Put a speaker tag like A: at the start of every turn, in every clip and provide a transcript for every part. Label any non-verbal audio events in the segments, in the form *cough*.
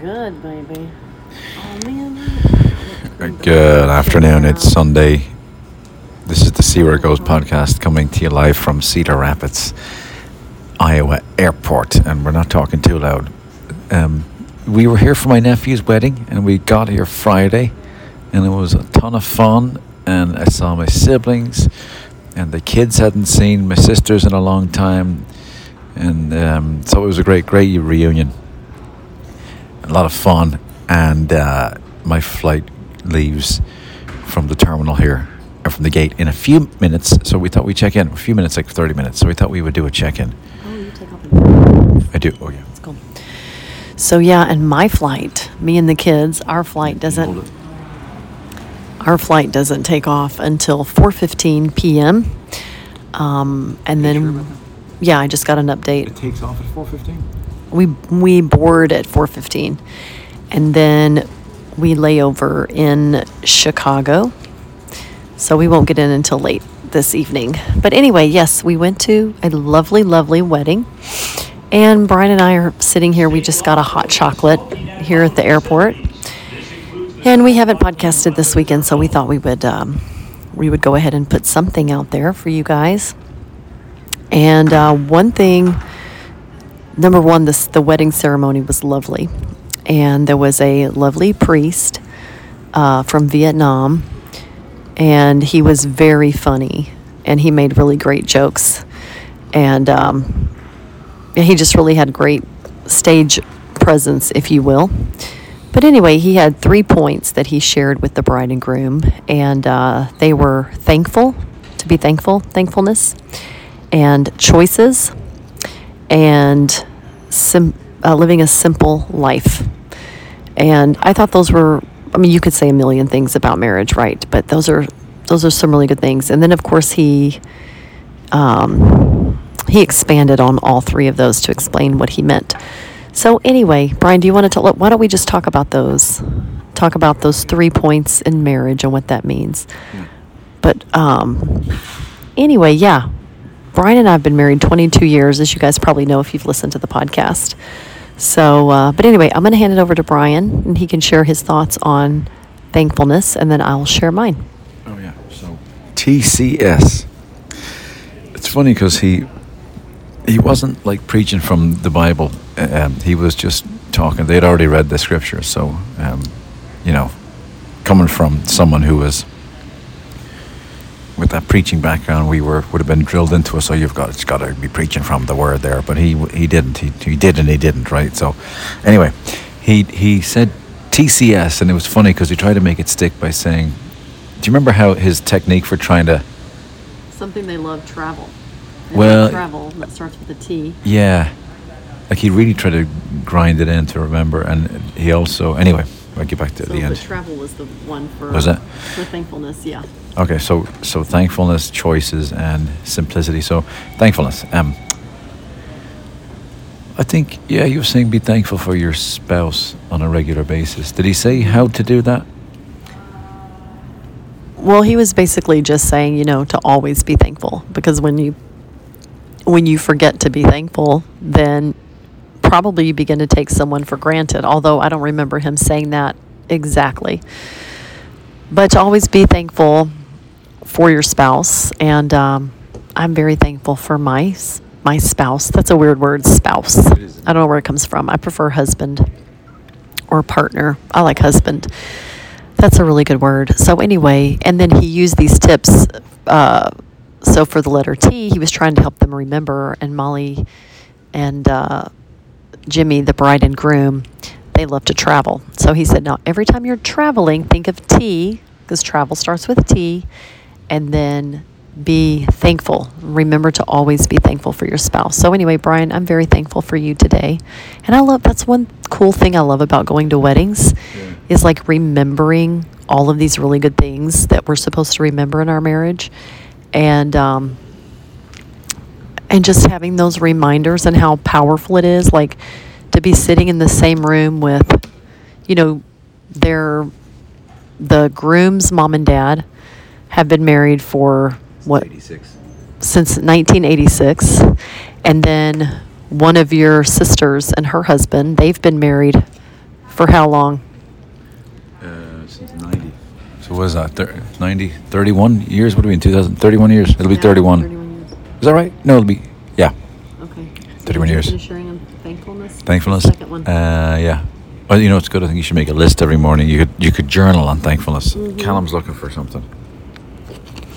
A: good, baby. Oh man.
B: Good afternoon. It's Sunday. This is the See Where It Goes podcast coming to you live from Cedar Rapids, Iowa Airport. And we're not talking too loud. Um, we were here for my nephew's wedding and we got here Friday and it was a ton of fun. And I saw my siblings and the kids hadn't seen my sisters in a long time. And um, so it was a great, great reunion. A lot of fun. And uh, my flight leaves from the terminal here, or from the gate, in a few minutes. So we thought we'd check in. A few minutes, like 30 minutes. So we thought we would do a check in.
A: Oh, you take off.
B: I do. Oh, yeah.
A: That's cool. So yeah, and my flight, me and the kids, our flight doesn't. Our flight doesn't take off until 4:15 p.m. Um, and
B: You
A: then,
B: sure
A: yeah, I just got an update.
B: It takes off at 4.15?
A: We we board at 4:15 and then we lay over in Chicago. So we won't get in until late this evening. But anyway, yes, we went to a lovely lovely wedding. And Brian and I are sitting here. We just got a hot chocolate here at the airport. And we haven't podcasted this weekend, so we thought we would um, we would go ahead and put something out there for you guys. And uh, one thing number one, this the wedding ceremony was lovely, and there was a lovely priest uh, from Vietnam, and he was very funny, and he made really great jokes, and um, he just really had great stage presence, if you will. But anyway, he had three points that he shared with the bride and groom, and uh, they were thankful, to be thankful, thankfulness, and choices, and sim- uh, living a simple life. And I thought those were, I mean, you could say a million things about marriage, right? But those are those are some really good things. And then, of course, he um, he expanded on all three of those to explain what he meant. So anyway, Brian, do you want to tell? Why don't we just talk about those? Talk about those three points in marriage and what that means. But um, anyway, yeah, Brian and I have been married 22 years, as you guys probably know if you've listened to the podcast. So, uh, but anyway, I'm going to hand it over to Brian, and he can share his thoughts on thankfulness, and then I'll share mine.
B: Oh yeah. So TCS. It's funny because he he wasn't like preaching from the Bible. Um, he was just talking. They'd already read the scripture, so um, you know, coming from someone who was with that preaching background, we were would have been drilled into us. So you've got it's got to be preaching from the word there, but he he didn't. He he did and he didn't. Right. So anyway, he he said TCS, and it was funny because he tried to make it stick by saying, "Do you remember how his technique for trying to
A: Something they love travel.
B: They love Well-
A: travel that starts with a T.
B: Yeah. Like he really tried to grind it in to remember, and he also anyway. I'll get back to the end.
A: travel was the one for
B: Was it?
A: for thankfulness. Yeah.
B: Okay, so so thankfulness, choices, and simplicity. So thankfulness. Um, I think yeah, you were saying be thankful for your spouse on a regular basis. Did he say how to do that?
A: Well, he was basically just saying, you know, to always be thankful because when you when you forget to be thankful, then probably you begin to take someone for granted. Although I don't remember him saying that exactly. But to always be thankful for your spouse, and um, I'm very thankful for my my spouse. That's a weird word, spouse. I don't know where it comes from. I prefer husband or partner. I like husband. That's a really good word. So anyway, and then he used these tips. Uh, so for the letter T, he was trying to help them remember. And Molly and uh, Jimmy, the bride and groom, they love to travel. So he said, now every time you're traveling, think of T because travel starts with T, and then be thankful. Remember to always be thankful for your spouse. So anyway, Brian, I'm very thankful for you today. And I love that's one cool thing I love about going to weddings
B: Yeah.
A: is like remembering all of these really good things that we're supposed to remember in our marriage. And um and just having those reminders and how powerful it is like to be sitting in the same room with you know their the groom's mom and dad have been married for what
B: 86.
A: since 1986 and then one of your sisters and her husband they've been married For how long?
B: Uh, since 90. So what is that? Thir- 90, 31 years? What do we mean? 2000, 31 years? It'll be 31.
A: 31 years.
B: Is that right? No, it'll be, yeah,
A: Okay.
B: 31 years.
A: Thankfulness.
B: Thankfulness.
A: Second one.
B: Uh, yeah. Well, you know, it's good. I think you should make a list every morning. You could you could journal on thankfulness.
A: Mhm.
B: Callum's looking for something.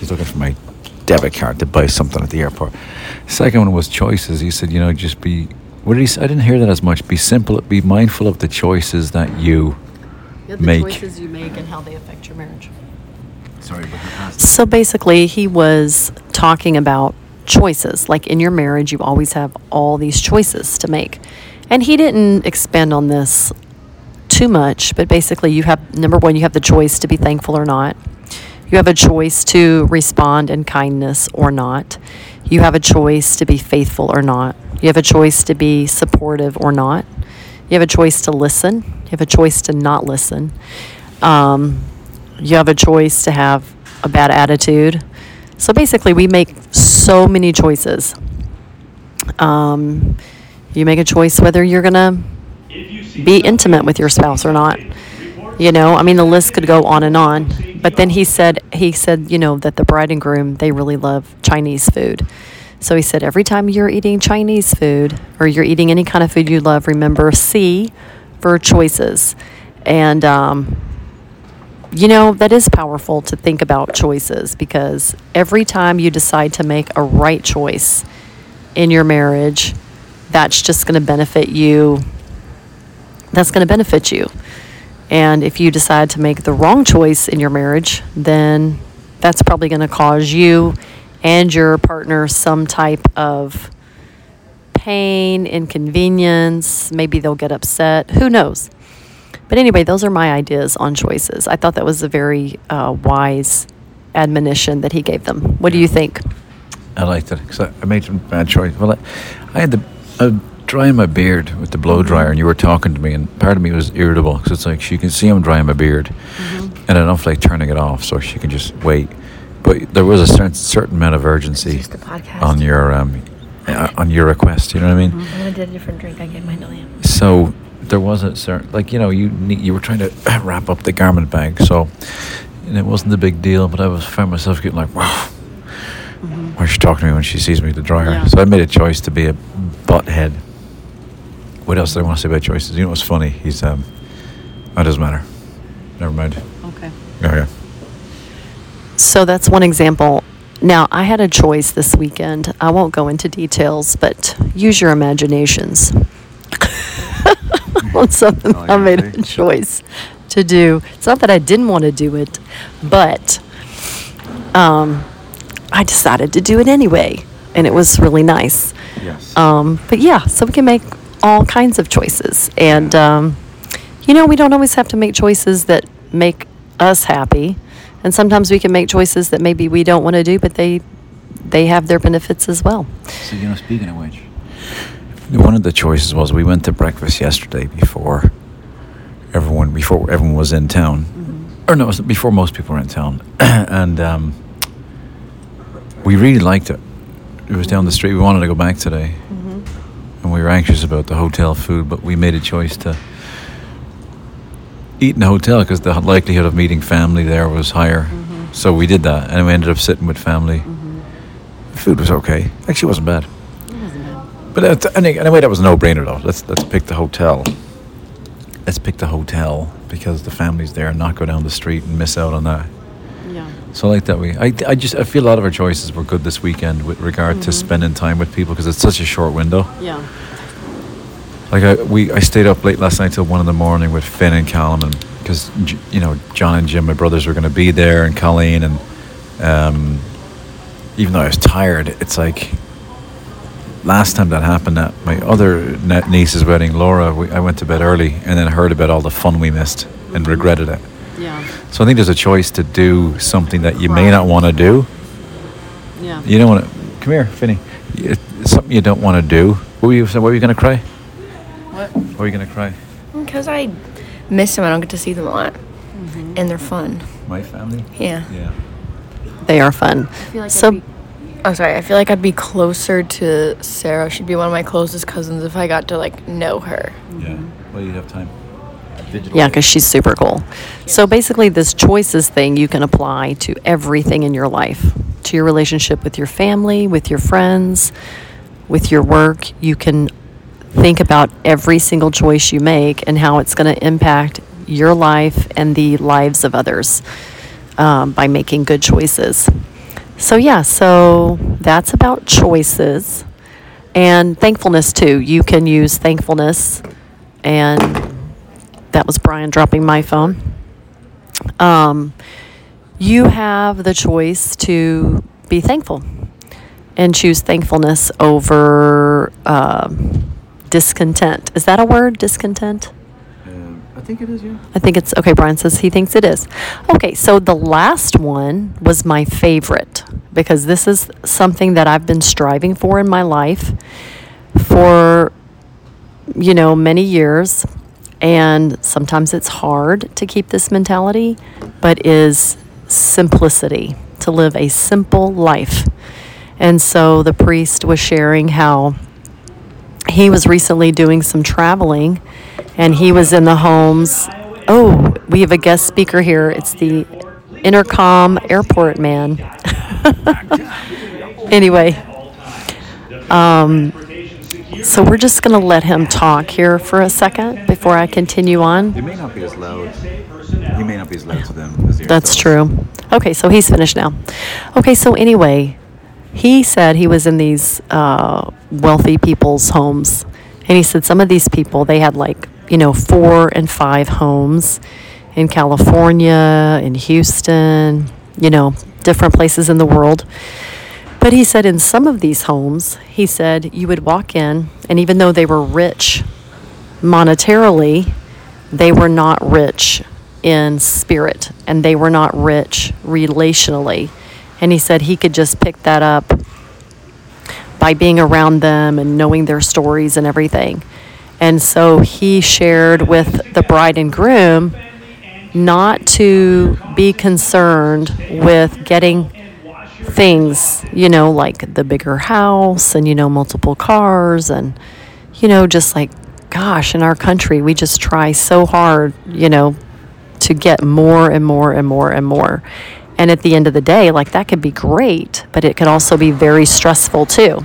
B: He's looking for my debit card to buy something at the airport. Second one was choices. He said, you know, just be. What did he say? I didn't hear that as much. Be simple. Be mindful of the choices that you.
A: Yeah,
B: make-
A: choices you make and how they affect your marriage.
B: Sorry, but
A: So basically, he was talking about choices. Like in your marriage, you always have all these choices to make. And he didn't expand on this too much, but basically, you have number one, you have the choice to be thankful or not. You have a choice to respond in kindness or not. You have a choice to be faithful or not. You have a choice to be supportive or not. You have a choice to listen. You have a choice to not listen. Um, you have a choice to have a bad attitude. So basically, we make so many choices. Um, you make a choice whether you're going to be intimate with your spouse or not. You know, I mean, the list could go on and on. But then he said, he said, you know, that the bride and groom they really love Chinese food. So he said, every time you're eating Chinese food or you're eating any kind of food you love, remember C for choices. And um, you know, that is powerful to think about choices because every time you decide to make a right choice in your marriage, that's just going to benefit you. That's going to benefit you. And if you decide to make the wrong choice in your marriage, then that's probably going to cause you and your partner some type of pain, inconvenience. Maybe they'll get upset. Who knows? But anyway, those are my ideas on choices. I thought that was a very uh, wise admonition that he gave them. What do you think?
B: I liked it because I, made some bad choice. Well, I, I had the was drying my beard with the blow dryer, and you were talking to me, and part of me was irritable because it's like she can see I'm drying my beard, and I don't like turning it off, so she can just wait. But there was a certain certain amount of urgency
C: It's just a podcast.
B: on your um, uh, on your request. You know what I mean?
C: I'm gonna do a different drink. I gave mine to
B: So there was a certain like you know you need, you were trying to *clears throat* wrap up the garment bag, so and it wasn't a big deal, but I was found myself getting like wow. Why is she talking to me when she sees me at the dryer?
A: Yeah.
B: So I made a choice to be a butthead. What else did I want to say about choices? You know what's funny? He's um, oh, it doesn't matter. Never mind.
A: Okay.
B: Oh yeah.
A: So that's one example. Now, I had a choice this weekend. I won't go into details, but use your imaginations *laughs* on something
B: Oh,
A: I made a choice to do. It's not that I didn't want to do it, but um, I decided to do it anyway, and it was really nice.
B: Yes.
A: Um, but yeah, so we can make all kinds of choices. And, um, you know, we don't always have to make choices that make us happy. And sometimes we can make choices that maybe we don't want to do, but they they have their benefits as well.
B: So you know, speaking of which, one of the choices was we went to breakfast yesterday before everyone before everyone was in town, or no, before most people were in town, *clears throat* and um, we really liked it. It was down the street. We wanted to go back today, and we were anxious about the hotel food, but we made a choice to eat in the hotel because the likelihood of meeting family there was higher. So we did that, and we ended up sitting with family. The food was okay. Actually, it wasn't bad. But uh, t- any- anyway, that was a no-brainer though. Let's let's pick the hotel. Let's pick the hotel because the family's there, and not go down the street and miss out on that. So I like that we. I, I just I feel a lot of our choices were good this weekend with regard to spending time with people because it's such a short window.
A: Yeah.
B: Like I we I stayed up late last night till one in the morning with Finn and Callum and because you know John and Jim, my brothers, were going to be there, and Colleen and um, even though I was tired, it's like last time that happened at my other ne- niece's wedding, Laura. We, I went to bed early and then heard about all the fun we missed and regretted it.
A: Yeah.
B: So I think there's a choice to do something that you may not want to do.
A: Yeah.
B: You don't want to. Come here, Finny. It's something you don't want to do. What were you? What were you going to cry?
C: What?
B: What were you going to cry?
C: Because I miss them. I don't get to see them a lot,
A: Mm-hmm.
C: and they're fun.
B: My family.
C: Yeah.
B: Yeah.
A: They are fun.
C: feel like
A: so,
C: I'd be- Oh, sorry. I feel like I'd be closer to Sarah. She'd be one of my closest cousins if I got to like know her.
B: Yeah. Well, you have time.
A: Yeah, because she's super cool. So basically, this choices thing you can apply to everything in your life, to your relationship with your family, with your friends, with your work. You can think about every single choice you make and how it's going to impact your life and the lives of others um, by making good choices. So, yeah, so that's about choices and thankfulness too. You can use thankfulness, and that was Brian dropping my phone. Um, you have the choice to be thankful and choose thankfulness over um, discontent. Is that a word, discontent?
B: Um, I think it is, yeah.
A: I think it's okay. Brian says he thinks it is. Okay, so the last one was my favorite because this is something that I've been striving for in my life for, you know, many years. And sometimes it's hard to keep this mentality, but is simplicity, to live a simple life. And so the priest was sharing how he was recently doing some traveling and he was in the homes. Oh, we have a guest speaker here. It's the intercom airport man. *laughs* anyway, um, so we're just going to let him talk here for a second before I continue on.
B: He may not be as loud. He may not be as loud to them as
A: That's true. Okay, so he's finished now. Okay, so anyway, he said he was in these uh, wealthy people's homes, and he said some of these people they had like you know four and five homes in California, in Houston, you know, different places in the world. But he said in some of these homes, he said you would walk in, and even though they were rich monetarily, they were not rich in spirit and they were not rich relationally. And he said he could just pick that up by being around them and knowing their stories and everything. And so he shared with the bride and groom not to be concerned with getting things, you know, like the bigger house and, you know, multiple cars and, you know, just like, gosh, in our country, we just try so hard, you know, to get more and more and more and more. And at the end of the day, like that could be great, but it could also be very stressful too.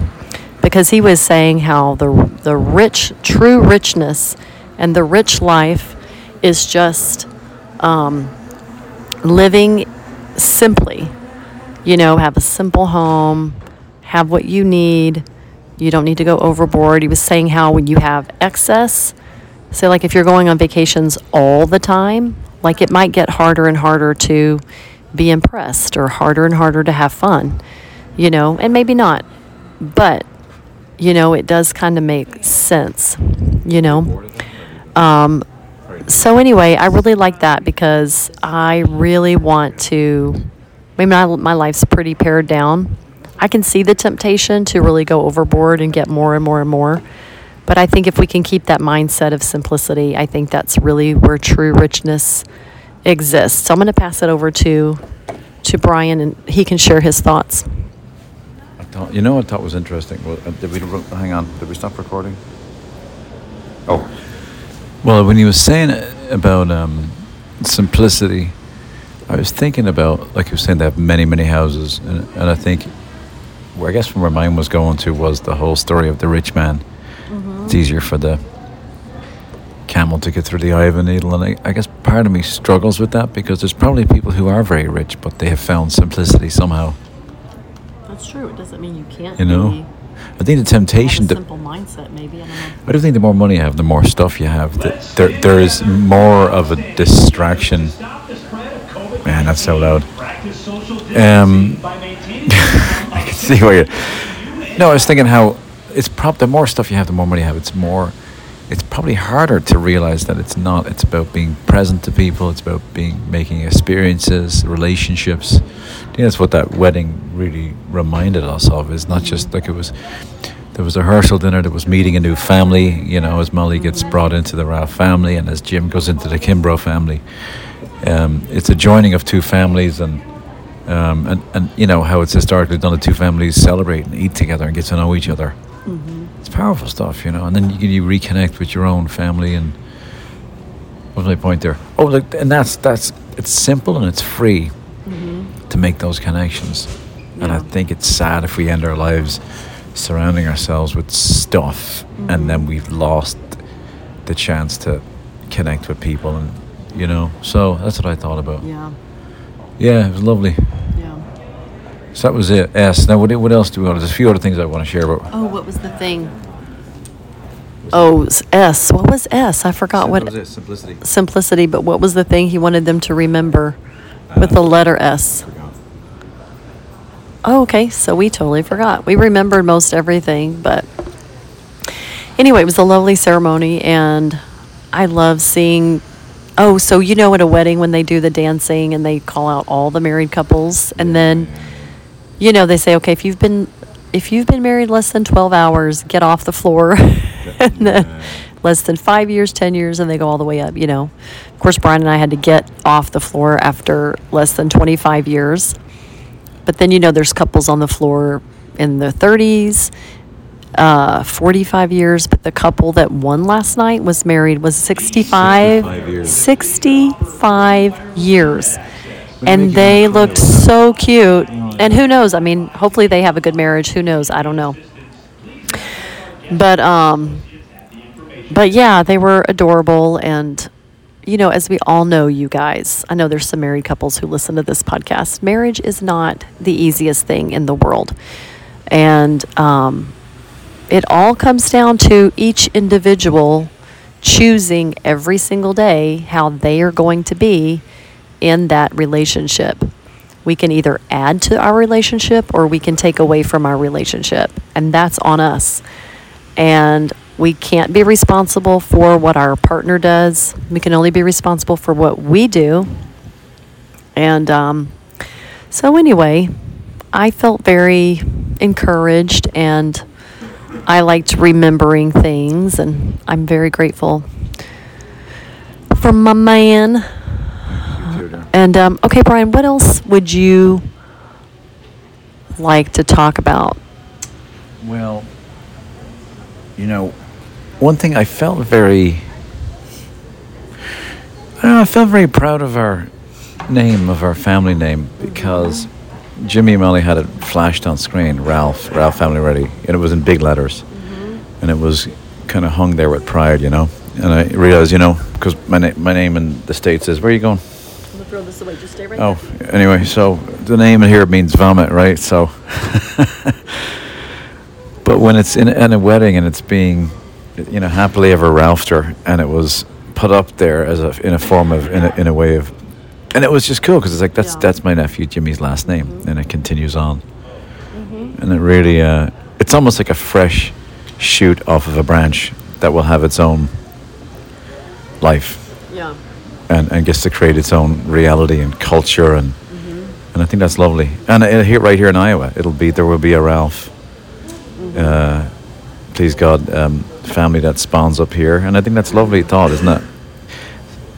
A: Because he was saying how the, the rich, true richness and the rich life is just um, living simply. You know, have a simple home, have what you need. You don't need to go overboard. He was saying how when you have excess, say, like if you're going on vacations all the time, like it might get harder and harder to be impressed or harder and harder to have fun, you know, and maybe not. But, you know, it does kind of make sense, you know. Um, so anyway, I really like that because I really want to. I mean, my, my life's pretty pared down. I can see the temptation to really go overboard and get more and more and more. But I think if we can keep that mindset of simplicity, I think that's really where true richness exists. So I'm going to pass it over to to Brian, and he can share his thoughts.
B: I thought, you know what I thought was interesting? Well, uh, did we hang on? Did we stop recording? Oh, well, when he was saying it about um, simplicity, I was thinking about like you were saying they have many, many houses, and, and I think, where I guess where my mind was going to was the whole story of the rich man. Mm-hmm. It's easier for the camel to get through the eye of a needle, and I, I guess part of me struggles with that because there's probably people who are very rich, but they have found simplicity somehow.
A: That's true. It doesn't mean you can't.
B: You know, I think the temptation to
A: mindset, maybe. I don't know.
B: I do think the more money you have, the more stuff you have. That there, there is more of a distraction. Man, that's so loud. Um, *laughs* I can see why you. No, I was thinking how it's prob the more stuff you have, the more money you have. It's more. It's probably harder to realize that it's not. It's about being present to people. It's about being making experiences, relationships. I think that's what that wedding really reminded us of. Is not just like it was. There was a Herschel dinner. There was meeting a new family. You know, as Molly gets brought into the Ralph family, and as Jim goes into the Kimbrough family. Um, it's a joining of two families, and um, and and you know how it's historically done. The two families celebrate and eat together and get to know each other. It's powerful stuff, you know. And then you, you reconnect with your own family, and What was my point there? Oh, look, and that's that's it's simple and it's free to make those connections. And I
A: Mm-hmm.
B: Think it's sad if we end our lives surrounding ourselves with stuff
A: Mm-hmm.
B: and then we've lost the chance to connect with people and you know. So that's what I thought about.
A: Yeah.
B: Yeah, it was lovely.
A: Yeah.
B: So that was it. S. Now, what, what else do we want? There's a few other things I want to share about.
A: Oh, what was the thing? Oh, s-. What was S? I forgot what.
B: it? Simplicity.
A: Simplicity, but what was the thing he wanted them to remember with
B: Uh,
A: the letter S? Oh, okay. So we totally forgot. We remembered most everything, but anyway, it was a lovely ceremony, and I love seeing. Oh, so you know, at a wedding when they do the dancing and they call out all the married couples, and then, you know, they say, okay, if you've been if you've been married less than twelve hours, get off the floor, *laughs* and then less than five years, ten years, and they go all the way up. You know, of course, Brian and I had to get off the floor after less than twenty five years. But then, you know, there's couples on the floor in their 30s, uh, 45 years. But the couple that won last night was married, was 65,
B: 65 years.
A: 65 years. And they looked so cute. And who knows? I mean, hopefully they have a good marriage. Who knows? I don't know. But, um, but yeah, they were adorable. And, you know, as we all know, you guys, I know there's some married couples who listen to this podcast. Marriage is not the easiest thing in the world. And um, it all comes down to each individual choosing every single day how they are going to be in that relationship. We can either add to our relationship or we can take away from our relationship. And that's on us and we can't be responsible for what our partner does. We can only be responsible for what we do. And um, so, anyway, I felt very encouraged and I liked remembering things, and I'm very grateful for my man. And um, okay, Brian, what else would you like to talk about?
B: Well, you know, one thing I felt very. I know, I felt very proud of our name, of our family name, because Jimmy Molly had it flashed on screen, Ralph, Ralph Family Ready, and it was in big letters. Mm-hmm. And it was kind of hung there with pride, you know. And I realized, you know, because my, na- my name in the States is, where are you going?
A: I'm throw this away. Just stay right
B: Oh, anyway, so the name in here means vomit, right? So, *laughs* but when it's in, in a wedding and it's being, you know, happily ever Ralphter, and it was put up there as a in a form of in a, in a way of, and it was just cool because it's like that's
A: Yeah.
B: that's my nephew Jimmy's last name, and it continues on, and it really, uh, it's almost like a fresh shoot off of a branch that will have its own life
A: Yeah.
B: and, and gets to create its own reality and culture and
A: Mm-hmm.
B: and I think that's lovely. And uh, here, right here in Iowa, it'll be there will be a Ralph.
A: Mm-hmm.
B: Uh, please God, um, family that spawns up here, and I think that's a lovely thought, isn't it?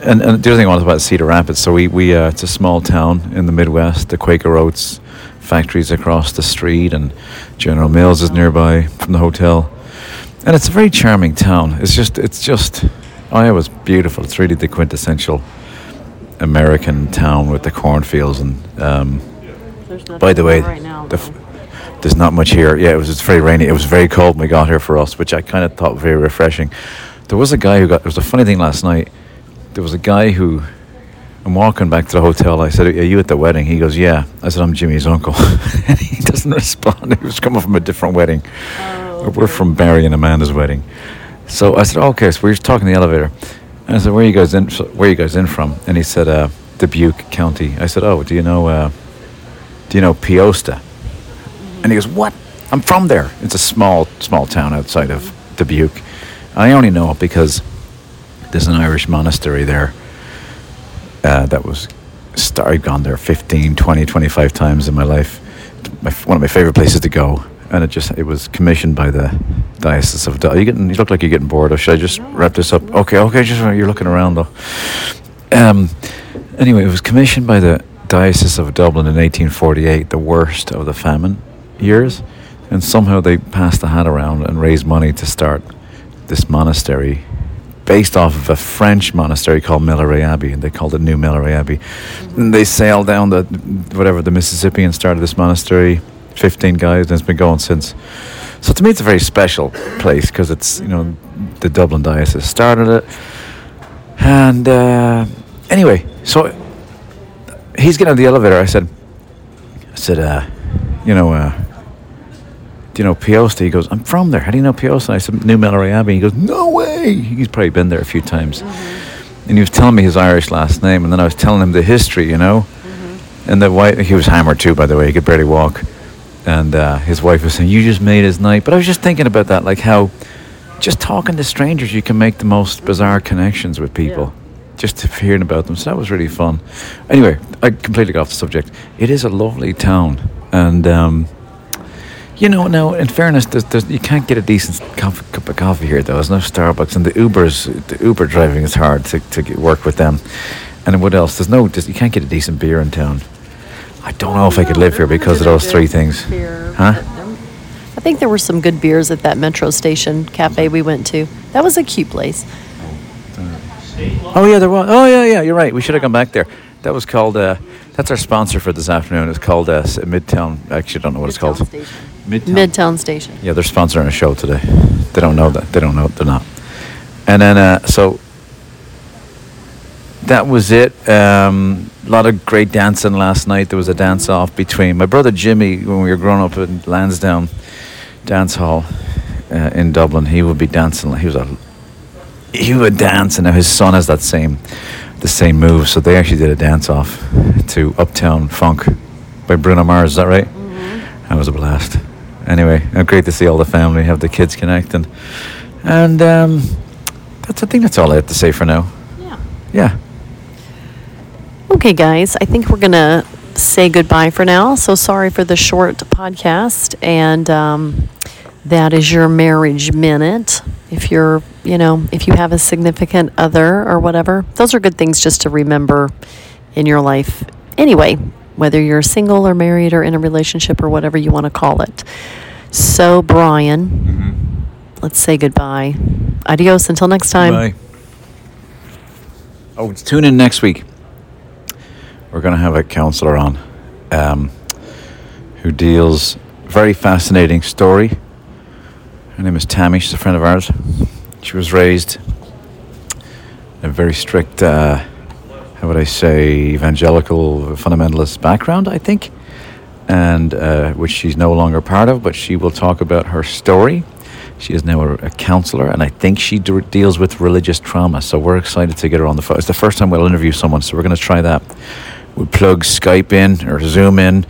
B: And, and the other thing I wanted to talk about Cedar Rapids, so we, we uh, it's a small town in the Midwest. The Quaker Oats factories across the street, and General Mills is nearby from the hotel, and it's a very charming town. It's just it's just Iowa's beautiful. It's really the quintessential American town with the cornfields and. Um, by the way,
A: right now.
B: the f- there's not much here. Yeah, it was it's very rainy. It was very cold when we got here for us, which I kind of thought very refreshing. There was a guy who got. There was a funny thing last night. There was a guy who. I'm walking back to the hotel. I said, "Are you at the wedding?" He goes, "Yeah." I said, "I'm Jimmy's uncle." *laughs* and he doesn't respond. He was coming from a different wedding.
A: Oh,
B: We're from Barry and Amanda's wedding. So I said, "Okay." So we were talking in the elevator, and I said, "Where are you guys in? Where are you guys in from?" And he said, uh, "Dubuque County." I said, "Oh, do you know? Uh, do you know Peosta?" And he goes, "What? I'm from there. It's a small, small town outside of Dubuque. I only know it because there's an Irish monastery there uh, that was. I've gone there 15, 20, 25 times in my life. My, one of my favorite places to go, and it just it was commissioned by the diocese of. Are you getting? You look like you're getting bored. Or should I just wrap this up? Okay, okay. Just you're looking around though. Um, anyway, it was commissioned by the Diocese of Dublin in 1848, the worst of the famine years, and somehow they passed the hat around and raised money to start this monastery based off of a French monastery called Melleray Abbey, and they called it New Melleray Abbey. And they sailed down the whatever the Mississippi and started this monastery. Fifteen guys, and it's been going since. So to me, it's a very special place because it's you know the Dublin diocese started it, and uh, anyway, so he's getting of the elevator. I said, I said, uh, you know, uh, you know Peosta? He goes, I'm from there. How do you know Peosta? I said, New Melleray Abbey. He goes, No way. He's probably been there a few times. And he was telling me his Irish last name, and then I was telling him the history, you know. And the wife, he was hammered too, by the way. He could barely walk. And uh, his wife was saying, "You just made his night." But I was just thinking about that, like how just talking to strangers, you can make the most bizarre connections with people. Just to hearing about them, so that was really fun. Anyway, I completely got off the subject. It is a lovely town, and um, you know, now in fairness, there's, there's, you can't get a decent coffee, cup of coffee here. Though there's no Starbucks, and the Ubers, the Uber driving is hard to, to get work with them. And what else? There's no, just, you can't get a decent beer in town. I don't know if I could live here because of those three things. Huh?
A: I think there were some good beers at that metro station cafe we went to. That was a cute place.
B: Oh yeah, there was. Oh yeah, yeah. You're right. We should have gone back there. That was called. Uh, that's our sponsor for this afternoon. It's called uh, Midtown. Actually, I don't know what it's called. Midtown.
A: Midtown Station.
B: Yeah, they're sponsoring a show today. They don't know that. They don't know they're not. And then uh, so that was it. Um, a lot of great dancing last night. There was a dance off between my brother Jimmy when we were growing up in Lansdowne Dance Hall uh, in Dublin. He would be dancing. He was a he would dance, and now his son has that same the same move. So they actually did a dance off to Uptown Funk by Bruno Mars. Is that right? That was a blast. Anyway, uh, great to see all the family, have the kids connecting, and um, that's I think that's all I have to say for now.
A: Yeah.
B: Yeah.
A: Okay, guys, I think we're going to say goodbye for now. So sorry for the short podcast. And um, that is your marriage minute. If you're, you know, if you have a significant other or whatever, those are good things just to remember in your life. Anyway, whether you're single or married or in a relationship or whatever you want to call it. So, Brian, let's say goodbye. Adios until next time.
B: Bye. Oh, tune in next week. We're going to have a counselor on um, who deals very fascinating story. Her name is Tammy. She's a friend of ours. She was raised in a very strict, uh, how would I say, evangelical fundamentalist background, I think, and uh, which she's no longer part of. But she will talk about her story. She is now a, a counselor, and I think she deals with religious trauma. So we're excited to get her on the phone. It's the first time we'll interview someone, so we're going to try that. We'll plug Skype in or Zoom in.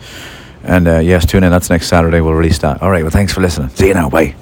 B: And uh, yes, tune in. That's next Saturday. We'll release that. All right. Well, thanks for listening. See you now. Bye.